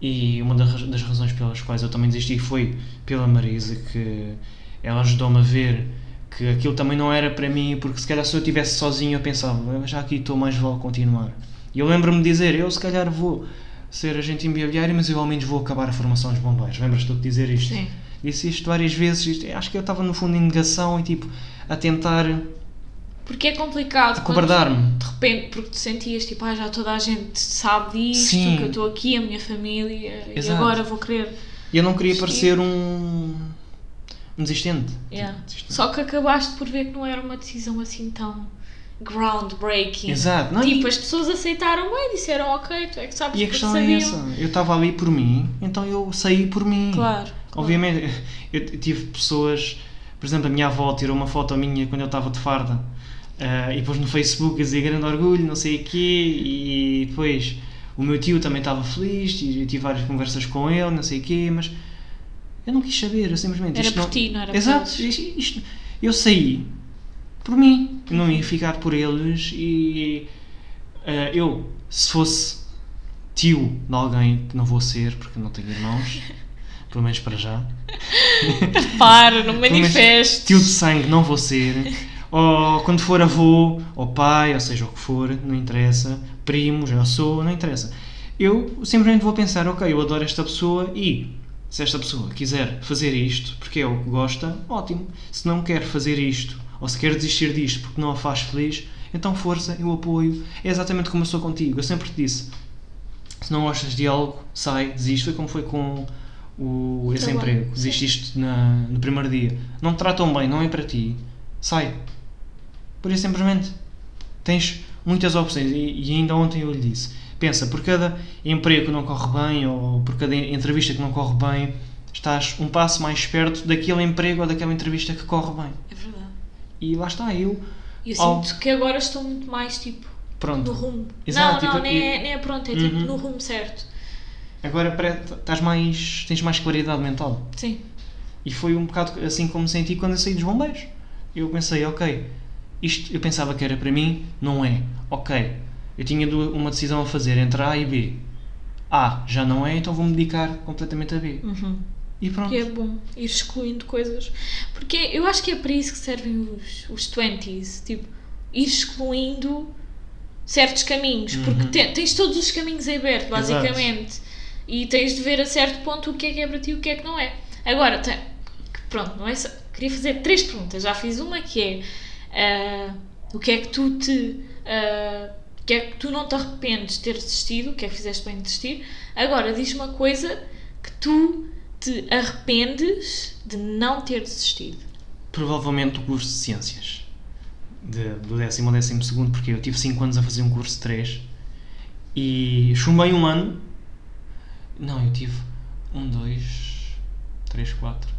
e uma das razões pelas quais eu também desisti foi pela Marisa, que ela ajudou-me a ver que aquilo também não era para mim, porque se calhar se eu estivesse sozinho eu pensava, "Eu já aqui estou, mais vale continuar. E eu lembro-me de dizer, eu se calhar vou ser agente imobiliário, mas eu ao menos vou acabar a formação dos bombeiros. Lembras-te de dizer isto? Sim. Disse isto várias vezes, isto- acho que eu estava no fundo em negação e tipo, a tentar Porque é complicado. acobardar-me. De repente, porque tu sentias tipo, ah, já toda a gente sabe disto, Sim. que eu estou aqui, a minha família, e Exato. agora vou querer. E eu não queria parecer um desistente. Yeah. Tipo, desistente. Só que acabaste por ver que não era uma decisão assim tão groundbreaking. Exato. Não, Tipo, e, as pessoas aceitaram bem, disseram ok, tu é que sabes e a questão é sabiam. essa. Eu estava ali por mim, então eu saí por mim. Claro. Obviamente, eu tive pessoas, por exemplo, a minha avó tirou uma foto minha quando eu estava de farda eh, e pôs no Facebook a dizer grande orgulho, não sei o quê, e depois o meu tio também estava feliz e eu tive várias conversas com ele, não sei o quê, mas eu não quis saber, eu simplesmente. Era isto por não... ti, não era por Exato, eles. isto, isto- eu saí por mim, eu não ia ficar por eles e eh, eu, se fosse tio de alguém que não vou ser, porque não tenho irmãos, pelo menos para já. Para, não manifestes. Tio de sangue não vou ser. Ou quando for avô, ou pai, ou seja o que for, não interessa. Primo, já sou, não interessa. Eu simplesmente vou pensar, ok, eu adoro esta pessoa e se esta pessoa quiser fazer isto porque é o que gosta, ótimo. Se não quer fazer isto, ou se quer desistir disto porque não a faz feliz, então força, eu apoio. É exatamente como eu sou contigo. Eu sempre te disse, se não gostas de algo, sai, desiste. Foi como foi com o, esse Trabalho, emprego. Desististe na, no primeiro dia. Não te tratam bem, não é para ti. Sai. Por isso, simplesmente, tens muitas opções. E, e ainda ontem eu lhe disse: pensa, por cada emprego que não corre bem, ou por cada entrevista que não corre bem, estás um passo mais perto daquele emprego ou daquela entrevista que corre bem. É verdade. E lá está, eu. Eu Ao- sinto que agora estou muito mais tipo Pronto. no rumo. Exato, não, não, tipo, nem, é, nem é pronto, é tipo Uhum. no rumo certo. Agora estás mais. tens mais claridade mental. Sim. E foi um bocado assim como senti quando eu saí dos bombeiros. Eu pensei, ok, isto eu pensava que era para mim, não é. Ok, eu tinha uma decisão a fazer entre A e B. A já não é, então vou-me dedicar completamente a B. Uhum. E pronto. Que é bom ir excluindo coisas. Porque eu acho que é para isso que servem os, os 20s. Tipo, ir excluindo certos caminhos. Porque Uhum. te- tens todos os caminhos abertos, Exato. basicamente. E tens de ver a certo ponto o que é que é para ti e o que é que não é. Agora, te- pronto, não é só- queria fazer três perguntas. Já fiz uma que é ah, o que é que tu te. o que é que tu não te arrependes de ter desistido, que é que fizeste bem de desistir. Agora, diz uma coisa que tu te arrependes de não ter desistido. Provavelmente o curso de ciências. De, do décimo ao décimo segundo, porque eu tive 5 anos a fazer um curso de 3 e chumbei um ano. Não, eu tive um, dois, três, quatro.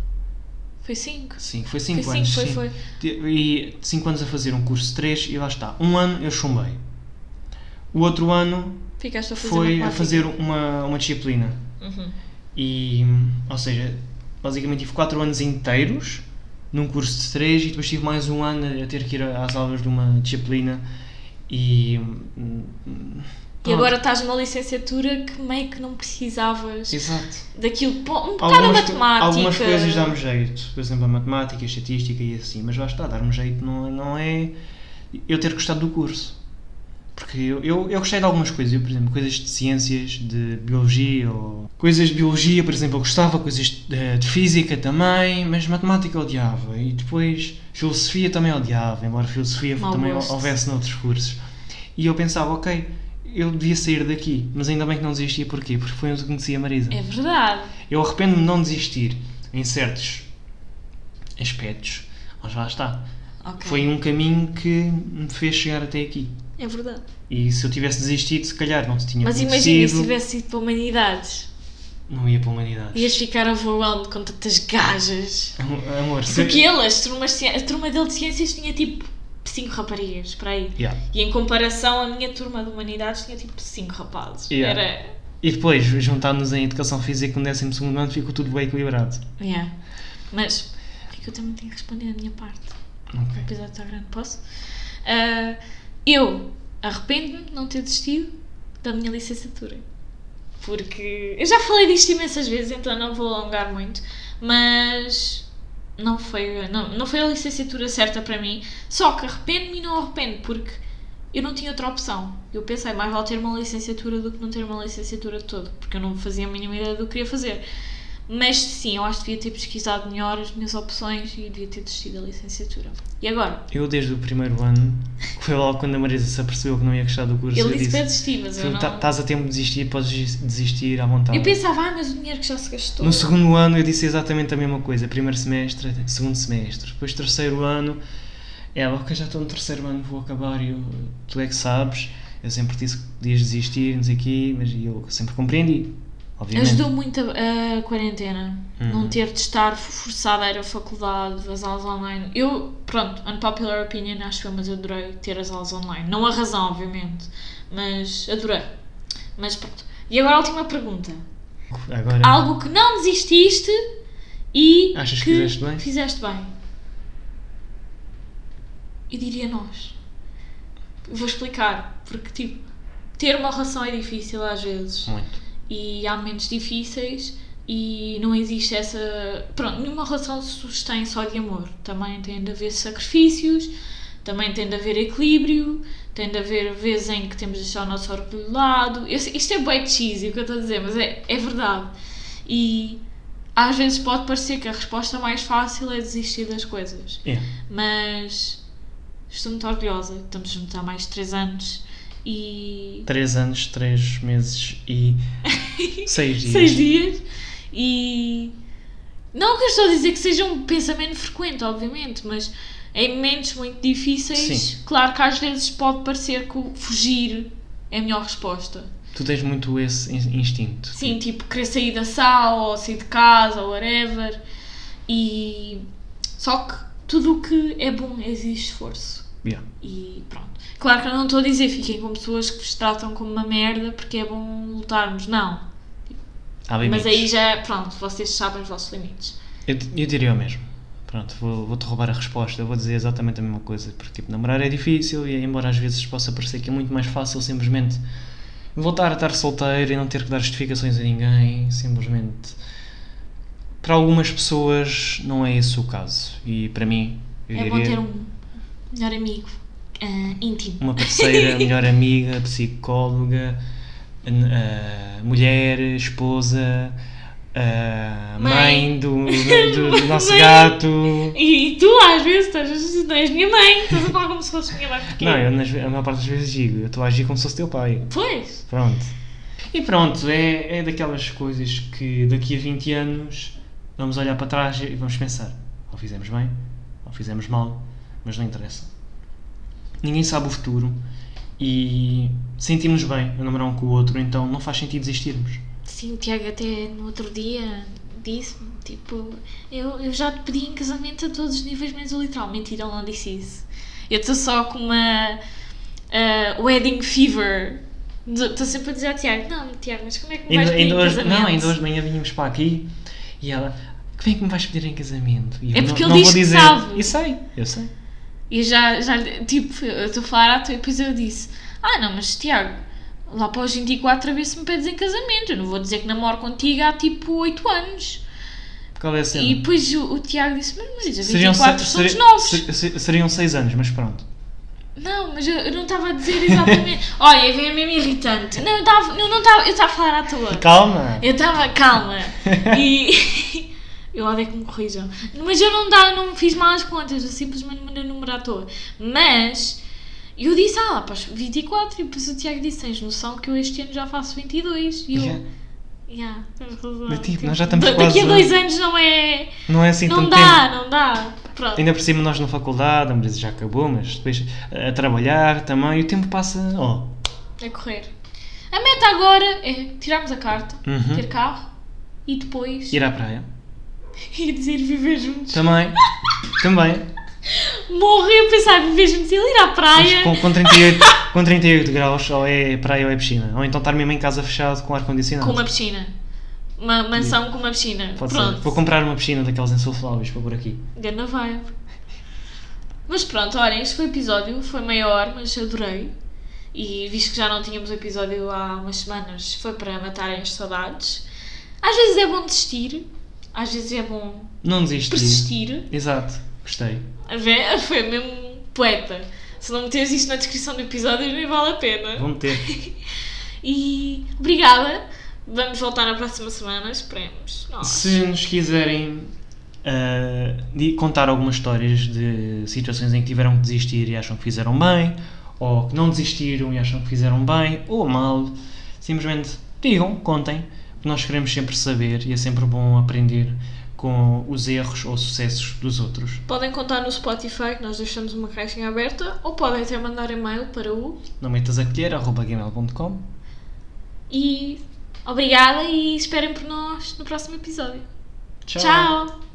Foi cinco. Sim, foi Foi 5 cinco, anos. foi, sim. foi. E 5 anos a fazer um curso de 3 e lá está. Um ano eu chumbei. O outro ano Ficaste a fazer foi a fazer uma, uma disciplina. Uhum. E, ou seja, basicamente tive 4 anos inteiros num curso de 3 e depois tive mais um ano a ter que ir às aulas de uma disciplina e. hum, E agora estás numa licenciatura que meio que não precisavas Exato. daquilo. Um bocado a Algumas, co- matemática. algumas coisas dá-me jeito, por exemplo, a matemática, a estatística e assim, mas lá está, dar-me jeito não, não é eu ter gostado do curso. Porque eu, eu, eu gostei de algumas coisas, eu, por exemplo, coisas de ciências, de biologia, ou coisas de biologia, por exemplo, eu gostava, coisas de, de física também, mas matemática eu odiava. E depois filosofia também odiava, embora filosofia Mau também gosto. houvesse noutros cursos. E eu pensava, ok, eu devia sair daqui, mas ainda bem que não desisti, porquê? Porque foi onde eu conheci a Marisa. É verdade. Eu arrependo-me de não desistir em certos aspectos, mas lá está. Ok. Foi um caminho que me fez chegar até aqui. É verdade. E se eu tivesse desistido, se calhar não te tinha Mas imagina se tivesse ido para Humanidades. Não ia para a humanidade. Ias ficar overwhelmed com tantas gajas. Am- Amor, se... Porque ele, as turmas, de ci- a turma dele de ciências tinha tipo 5 raparigas, para aí. Yeah. E em comparação, a minha turma de humanidades tinha tipo 5 rapazes. Yeah. Era. E depois, juntando-nos em Educação Física no 12 ano, ficou tudo bem equilibrado. Yeah. Mas. É que eu também tenho que responder a minha parte. Ok. episódio está grande, posso? Ah, eu arrependo-me de não ter desistido da minha licenciatura. Porque eu já falei disto imensas vezes, então não vou alongar muito, mas não foi, não, não foi a licenciatura certa para mim. Só que arrependo-me e não arrependo, porque eu não tinha outra opção. Eu pensei, mais vale ter uma licenciatura do que não ter uma licenciatura de todo, porque eu não fazia a mínima ideia do que queria fazer. Mas sim, eu acho que devia ter pesquisado melhor as minhas opções e devia ter desistido da licenciatura. E agora? Eu, desde o primeiro ano, foi logo quando a Marisa se apercebeu que não ia gostar do curso, Ele eu disse para disse: desistir, mas eu não. "Tá- Estás a tempo de desistir, podes desistir à vontade. Eu pensava, ah, mas o dinheiro que já se gastou. No segundo ano eu disse exatamente a mesma coisa. Primeiro semestre, segundo semestre. Depois terceiro ano, ela, ok, já estou no terceiro ano, vou acabar e eu, tu é que sabes. Eu sempre disse que podias desistir, não sei o quê, mas eu sempre compreendi, obviamente. Ajudou muito a, a quarentena. Uhum. Não ter de estar forçada a ir à faculdade, as aulas online. Eu, pronto, unpopular opinion, acho eu, mas adorei ter as aulas online. Não a razão, obviamente, mas adorei. Mas pronto. E agora a última pergunta. Agora, Algo que não desististe e Achas que fizeste bem? fizeste bem. Eu diria nós. Vou explicar. Porque, tipo, ter uma relação é difícil às vezes. muito. E há momentos difíceis e não existe essa. Pronto, nenhuma relação se sustém só de amor. Também tem de haver sacrifícios, também tem de haver equilíbrio, tem de haver vezes em que temos de deixar o nosso orgulho de lado. Isto é bem cheesy o que eu estou a dizer, mas é, é verdade. E às vezes pode parecer que a resposta mais fácil é desistir das coisas. É. Mas estou muito orgulhosa. Estamos juntos há mais de 3 anos e. Três anos, três meses e seis dias. seis dias e não que eu estou a dizer que seja um pensamento frequente, obviamente, mas em momentos muito difíceis, Sim. claro que às vezes pode parecer que fugir é a melhor resposta. Tu tens muito esse in- instinto. Sim, tipo, querer sair da sala ou sair de casa ou whatever. E só que tudo o que é bom exige esforço. Yeah. E pronto. Claro que eu não estou a dizer fiquem com pessoas que vos tratam como uma merda porque é bom lutarmos. Não. Há limites. Mas aí já, pronto, vocês sabem os vossos limites. Eu, eu diria o mesmo. Pronto, vou- vou-te roubar a resposta. Eu vou dizer exatamente a mesma coisa. Porque, tipo, namorar é difícil e, embora às vezes possa parecer que é muito mais fácil simplesmente voltar a estar solteiro e não ter que dar justificações a ninguém, simplesmente. Para algumas pessoas não é esse o caso. E para mim, eu é bom diria ter um melhor amigo ah, íntimo. uma parceira, melhor amiga, psicóloga, ah, mulher, esposa, ah, Mãe. mãe do, do, do nosso Mãe. gato. E tu às vezes estás, és minha mãe, estás a falar como se fosse minha mãe. Porquê? Não, eu nas, a maior parte das vezes digo, eu estou a agir como se fosse teu pai. Pois. Pronto. E pronto, é, é daquelas coisas que daqui a 20 anos vamos olhar para trás e vamos pensar: ou fizemos bem, ou fizemos mal, mas não interessa. Ninguém sabe o futuro e sentimos bem a namorar um com o outro, então não faz sentido desistirmos. Sim, o Tiago até no outro dia disse-me, tipo, eu, eu já te pedi em casamento a todos os níveis menos o literal. Mentira, ele não disse isso. Eu estou só com uma ah, wedding fever. Estou sempre a dizer ao Tiago, não, Tiago, mas como é que me vais Ainda, pedir ainda hoje, casamento? não, ainda hoje de manhã vínhamos para aqui e ela, como é que me vais pedir em casamento? E eu É não- porque ele não diz que dizer. sabe. E sei, eu sei. E já, já tipo, eu estou a falar à toa e depois eu disse: Ah, não, mas Tiago, lá para os 24 a ver se me pedes em casamento. Eu não vou dizer que namoro contigo há tipo 8 anos. Qual é a cena? E depois o, o Tiago disse: Mas Marisa, Seriam 24 se- somos seri- novos. se- se- seriam 6 anos, mas pronto. Não, mas eu, eu não estava a dizer exatamente. Olha, vem mesmo irritante. Não, eu estava eu não estava eu estava a falar à toa. Calma! Eu estava calma. E. Eu odeio que me corrijam. Mas eu não, dá, não fiz mal as contas, eu simplesmente mandei o número à toa. Mas. Eu disse, ah, os 24, e depois o Tiago disse: Tens noção que eu este ano já faço 22. E eu. Já- Yeah, tens razão. Mas, tipo, nós já estamos Da- quase Daqui a a- dois anos não é. Não é assim não dá, tempo. não dá. Pronto. Ainda por cima nós na faculdade, a já acabou, mas depois a trabalhar também, e o tempo passa, oh, É correr. A meta agora é tirarmos a carta, Uhum. ter carro e depois ir à praia. ir dizer viver juntos. Também, também. Morrer a pensar viver juntos e ele ir à Mas praia. com, com, 38, com 38 graus, ou é praia ou é piscina. Ou então estar mesmo em casa fechado com ar-condicionado. Com uma piscina. Uma mansão com uma piscina. Pode ser. Pronto. Vou comprar uma piscina daquelas insufláveis para por aqui. Ganda vibe. Mas pronto, olhem, este foi o episódio, foi maior, mas adorei. E visto que já não tínhamos o episódio há umas semanas, foi para matarem as saudades. Às vezes é bom desistir, às vezes é bom Não desistir. persistir. Exato, gostei. Ver, foi mesmo poeta. Se não meteres isto na descrição do episódio, nem vale a pena. Vamos ter. E obrigada. Vamos voltar na próxima semana, esperemos. Nós. Se nos quiserem di- contar algumas histórias de situações em que tiveram que desistir e acham que fizeram bem, ou que não desistiram e acham que fizeram bem ou mal, simplesmente digam, contem, porque nós queremos sempre saber e é sempre bom aprender com os erros ou sucessos dos outros. Podem contar no Spotify, que nós deixamos uma caixinha aberta, ou podem até mandar e-mail para o. Não metas a colher. E obrigada e esperem por nós no próximo episódio. Tchau. Tchau.